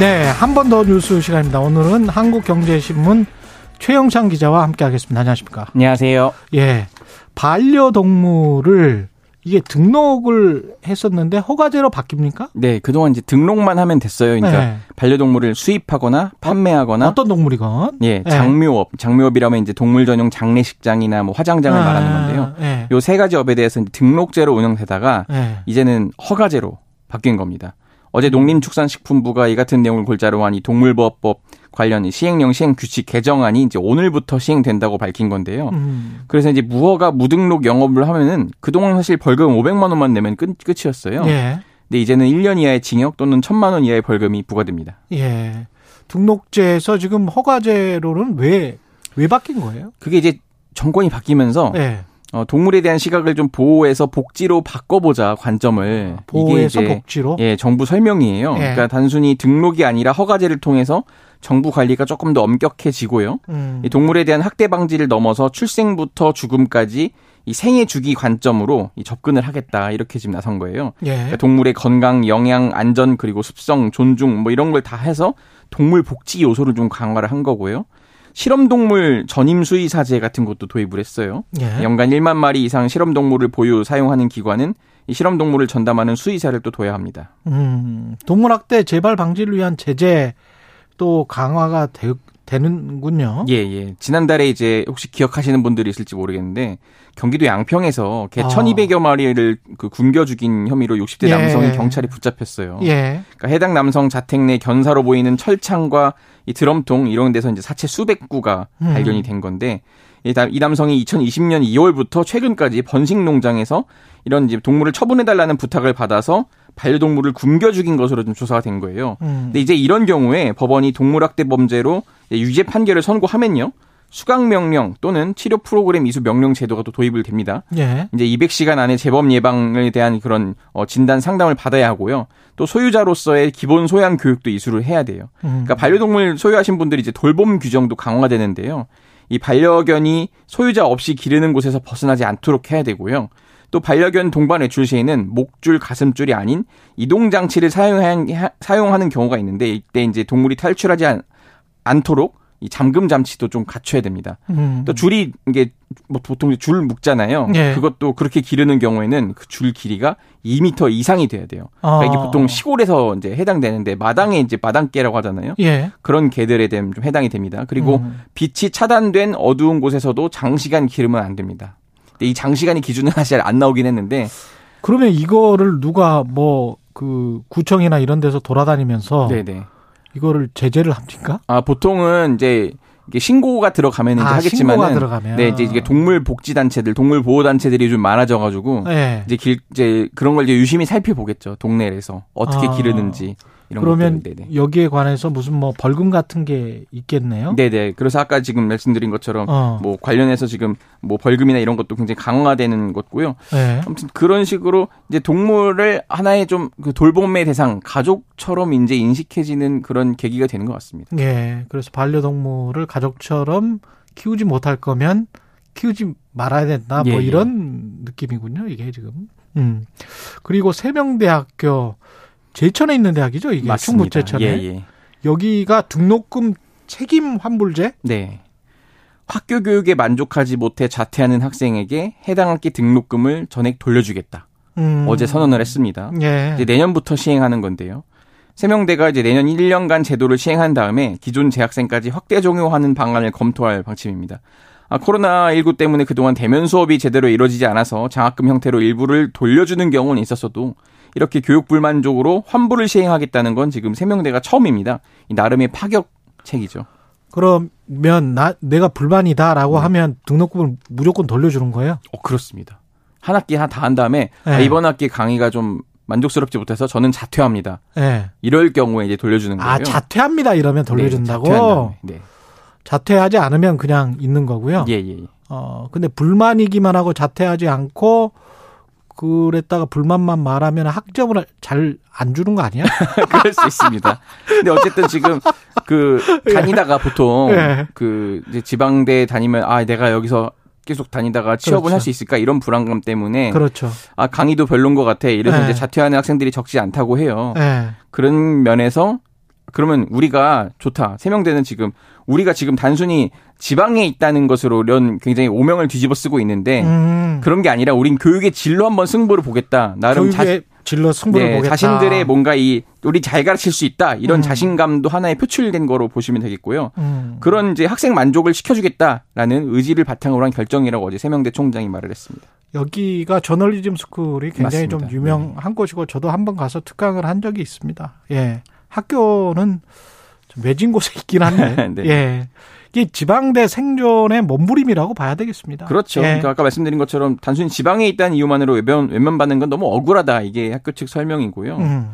네, 한 번 더 뉴스 시간입니다. 오늘은 한국경제신문 최영창 기자와 함께하겠습니다. 안녕하십니까? 안녕하세요. 예, 반려동물을 이게 등록을 했었는데 허가제로 바뀝니까? 네, 그동안 이제 등록만 하면 됐어요. 그러니까 네. 반려동물을 수입하거나 판매하거나 어떤 동물이건 예, 네. 장묘업, 장묘업이라면 이제 동물 전용 장례식장이나 뭐 화장장을 아, 말하는 건데요. 예. 요세 가지 업에 대해서 등록제로 운영되다가 예. 이제는 허가제로 바뀐 겁니다. 어제 농림축산식품부가 이 같은 내용을 골자로 한 이 동물보호법 관련 이 시행령 시행 규칙 개정안이 이제 오늘부터 시행된다고 밝힌 건데요. 음, 그래서 이제 무허가 무등록 영업을 하면은 그동안 사실 벌금 500만 원만 내면 끝, 끝이었어요. 예. 근데 이제는 1년 이하의 징역 또는 1000만 원 이하의 벌금이 부과됩니다. 예. 등록제에서 지금 허가제로는 왜, 왜 바뀐 거예요? 그게 이제 정권이 바뀌면서 예. 어, 동물에 대한 시각을 좀 보호해서 복지로 바꿔보자 관점을 이게 보호해서 이제 복지로? 예 정부 설명이에요. 예. 그러니까 단순히 등록이 아니라 허가제를 통해서 정부 관리가 조금 더 엄격해지고요. 음. 이 동물에 대한 학대 방지를 넘어서 출생부터 죽음까지 이 생애 주기 관점으로 이 접근을 하겠다 이렇게 지금 나선 거예요. 예. 그러니까 동물의 건강, 영양, 안전 그리고 습성, 존중 뭐 이런 걸 다 해서 동물 복지 요소를 좀 강화를 한 거고요. 실험 동물 전임 수의 사제 같은 것도 도입을 했어요. 예. 연간 1만 마리 이상 실험 동물을 보유 사용하는 기관은 이 실험 동물을 전담하는 수의사를 또 둬야 합니다. 음, 동물학대 재발 방지를 위한 제재 또 강화가 되, 되는군요. 예, 예. 지난달에 이제 혹시 기억하시는 분들이 있을지 모르겠는데 경기도 양평에서 개 아. 1200여 마리를 그 굶겨 죽인 혐의로 60대 예. 남성이 경찰에 붙잡혔어요. 예. 그러니까 해당 남성 자택 내 견사로 보이는 철창과 이 드럼통 이런 데서 이제 사체 수백 구가 음. 발견이 된 건데 이, 남- 이 남성이 2020년 2월부터 최근까지 번식 농장에서 이런 이제 동물을 처분해 달라는 부탁을 받아서 반려동물을 굶겨 죽인 것으로 좀 조사가 된 거예요. 음. 근데 이제 이런 경우에 법원이 동물학대 범죄로 유죄 판결을 선고하면요. 수강 명령 또는 치료 프로그램 이수 명령 제도가 또 도입을 됩니다. 예. 이제 200시간 안에 재범 예방에 대한 그런 어, 진단 상담을 받아야 하고요. 또 소유자로서의 기본 소양 교육도 이수를 해야 돼요. 음. 그러니까 반려동물 소유하신 분들이 이제 돌봄 규정도 강화되는데요. 이 반려견이 소유자 없이 기르는 곳에서 벗어나지 않도록 해야 되고요. 또 반려견 동반 외출 시에는 목줄, 가슴줄이 아닌 이동 장치를 사용하는 경우가 있는데 이때 이제 동물이 탈출하지 않, 않도록 이 잠금 장치도 좀 갖춰야 됩니다. 음. 또 줄이 이게 뭐 보통 줄 묶잖아요. 예. 그것도 그렇게 기르는 경우에는 그 줄 길이가 2m 이상이 돼야 돼요. 그러니까 이게 아. 보통 시골에서 이제 해당되는데 마당에 이제 마당개라고 하잖아요. 예. 그런 개들에 대한 좀 해당이 됩니다. 그리고 음. 빛이 차단된 어두운 곳에서도 장시간 기르면 안 됩니다. 근데 이 장시간의 기준은 사실 안 나오긴 했는데 그러면 이거를 누가 뭐 그 구청이나 이런 데서 돌아다니면서 네네. 이거를 제재를 합니까? 아 보통은 이제 이게 신고가 들어가면 이제 아, 하겠지만은 신고가 들어가면. 네 이제 이게 동물 복지 단체들, 동물 보호 단체들이 좀 많아져 가지고 예. 이제 길 이제 그런 걸 이제 유심히 살펴보겠죠 동네에서 어떻게 아. 기르는지 이런 그러면 것들. 여기에 관해서 무슨 뭐 벌금 같은 게 있겠네요. 네네. 그래서 아까 지금 말씀드린 것처럼 어. 뭐 관련해서 지금 뭐 벌금이나 이런 것도 굉장히 강화되는 것고요. 예. 아무튼 그런 식으로 이제 동물을 하나의 좀 그 돌봄의 대상, 가족처럼 이제 인식해지는 그런 계기가 되는 것 같습니다. 예. 그래서 반려동물을 가족처럼 키우지 못할 거면 키우지 말아야 된다. 뭐 예, 예. 이런 느낌이군요. 이게 지금. 음. 그리고 세명대학교 제천에 있는 대학이죠. 이게 충북 제천에. 예, 예. 여기가 등록금 책임 환불제? 네. 학교 교육에 만족하지 못해 자퇴하는 학생에게 해당 학기 등록금을 전액 돌려주겠다. 음. 어제 선언을 했습니다. 예. 이제 내년부터 시행하는 건데요. 세명대가 이제 내년 1년간 제도를 시행한 다음에 기존 재학생까지 확대 적용하는 방안을 검토할 방침입니다. 아, 코로나19 때문에 그동안 대면 수업이 제대로 이루어지지 않아서 장학금 형태로 일부를 돌려주는 경우는 있었어도 이렇게 교육 불만족으로 환불을 시행하겠다는 건 지금 세명대가 처음입니다. 이 나름의 파격책이죠. 그러면 나 내가 불만이다라고 네. 하면 등록금을 무조건 돌려주는 거예요? 어, 그렇습니다. 한 학기 다한 다음에 아, 네. 이번 학기 강의가 좀 만족스럽지 못해서 저는 자퇴합니다. 예. 이럴 경우에 이제 돌려주는 거예요. 아 자퇴합니다 이러면 네, 돌려준다고. 자퇴한. 네. 자퇴하지 않으면 그냥 있는 거고요. 예, 예. 어, 근데 불만이기만 하고 자퇴하지 않고 그랬다가 불만만 말하면 학점을 잘 안 주는 거 아니야? 그럴 수 있습니다. 근데 어쨌든 지금 그 다니다가 보통 예. 그 이제 지방대 다니면 아 내가 여기서 계속 다니다가 취업을 그렇죠. 할수 있을까 이런 불안감 때문에 그렇죠. 아 강의도 별론 것 같아 이래서 네. 이제 자퇴하는 학생들이 적지 않다고 해요. 네. 그런 면에서 그러면 우리가 좋다. 세명대는 지금 우리가 지금 단순히 지방에 있다는 것으로 이런 굉장히 오명을 뒤집어 쓰고 있는데 음. 그런 게 아니라 우린 교육의 질로 한번 승부를 보겠다. 나름 자, 질로 승부를 네, 보겠다. 자신들의 뭔가 이 우리 잘 가르칠 수 있다 이런 음. 자신감도 하나의 표출된 거로 보시면 되겠고요. 음. 그런 이제 학생 만족을 시켜주겠다라는 의지를 바탕으로 한 결정이라고 어제 세명대 총장이 말을 했습니다. 여기가 저널리즘 스쿨이 굉장히 맞습니다. 좀 유명한 네. 곳이고 저도 한번 가서 특강을 한 적이 있습니다. 예. 학교는 좀 외진 곳에 있긴 한데. 네. 예. 이게 지방대 생존의 몸부림이라고 봐야 되겠습니다. 그렇죠. 예. 그러니까 아까 말씀드린 것처럼 단순히 지방에 있다는 이유만으로 외면, 외면받는 건 너무 억울하다. 이게 학교 측 설명이고요. 음.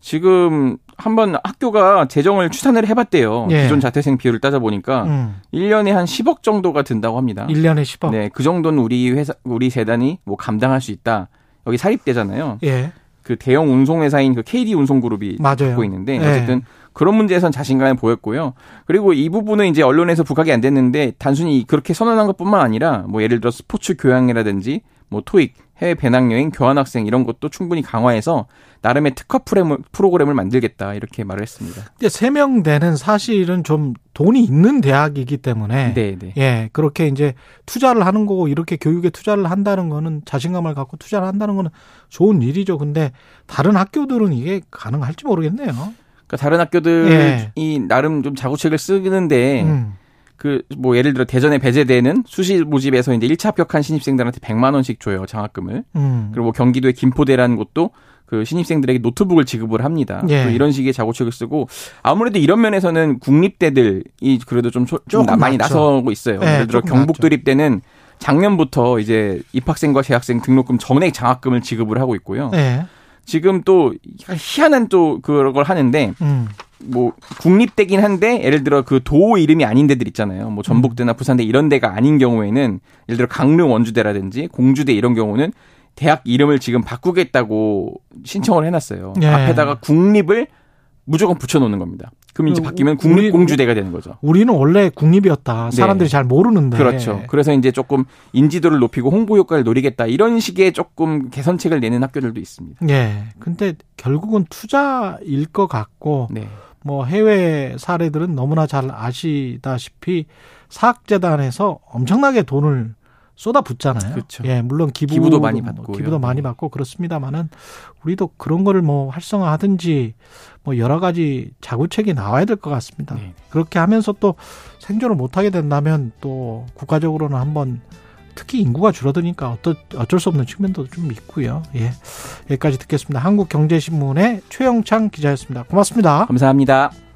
지금 한번 학교가 재정을 추산을 해봤대요. 예. 기존 자퇴생 비율을 따져보니까 음. 1년에 한 10억 정도가 든다고 합니다. 1년에 10억? 네. 그 정도는 우리 회사, 우리 재단이 뭐 감당할 수 있다. 여기 사립대잖아요. 예. 그 대형 운송 회사인 그 KD 운송그룹이 맞아요. 갖고 있는데 예. 어쨌든 그런 문제에선 자신감을 보였고요. 그리고 이 부분은 이제 언론에서 부각이 안 됐는데 단순히 그렇게 선언한 것뿐만 아니라 뭐 예를 들어 스포츠 교양이라든지 뭐 토익, 해외 배낭여행, 교환학생 이런 것도 충분히 강화해서 나름의 특화 프로그램을 만들겠다 이렇게 말을 했습니다. 이제 세명대는 사실은 좀 돈이 있는 대학이기 때문에 네, 네. 예 그렇게 이제 투자를 하는 거고 이렇게 교육에 투자를 한다는 거는 자신감을 갖고 투자를 한다는 거는 좋은 일이죠. 근데 다른 학교들은 이게 가능할지 모르겠네요. 그러니까 다른 학교들이 예. 나름 좀 자구책을 쓰는데 음. 그 뭐 예를 들어 대전에 배제되는 수시 모집에서 이제 1차 합격한 신입생들한테 100만 원씩 줘요 장학금을. 음. 그리고 뭐 경기도의 김포대라는 곳도 그 신입생들에게 노트북을 지급을 합니다. 예. 이런 식의 자구책을 쓰고 아무래도 이런 면에서는 국립대들이 그래도 좀, 좀 많이 낫죠. 나서고 있어요. 예, 예를 들어 경북도립대는 작년부터 이제 입학생과 재학생 등록금 전액 장학금을 지급을 하고 있고요. 예. 지금 또 희한한 또 그걸 하는데 음. 뭐 국립대긴 한데 예를 들어 그 도 이름이 아닌 데들 있잖아요. 뭐 전북대나 부산대 이런 데가 아닌 경우에는 예를 들어 강릉 원주대라든지 공주대 이런 경우는 대학 이름을 지금 바꾸겠다고 신청을 해놨어요. 예. 앞에다가 국립을 무조건 붙여놓는 겁니다. 그럼 이제 그 바뀌면 국립공주대가 되는 거죠. 우리는 원래 국립이었다. 네. 사람들이 네. 잘 모르는데. 그렇죠. 그래서 이제 조금 인지도를 높이고 홍보 효과를 노리겠다. 이런 식의 조금 개선책을 내는 학교들도 있습니다. 예. 근데 결국은 투자일 것 같고 네. 뭐 해외 사례들은 너무나 잘 아시다시피 사학재단에서 엄청나게 돈을 쏟아 붓잖아요. 그렇죠. 예, 물론 기부, 기부 도 많이 받고 기부도 많이 받고 그렇습니다만은 우리도 그런 거를 뭐 활성화하든지 뭐 여러 가지 자구책이 나와야 될 것 같습니다. 네. 그렇게 하면서 또 생존을 못 하게 된다면 또 국가적으로는 한번 특히 인구가 줄어드니까 어떠, 어쩔 수 없는 측면도 좀 있고요. 예. 여기까지 듣겠습니다. 한국경제신문의 최영창 기자였습니다. 고맙습니다. 감사합니다.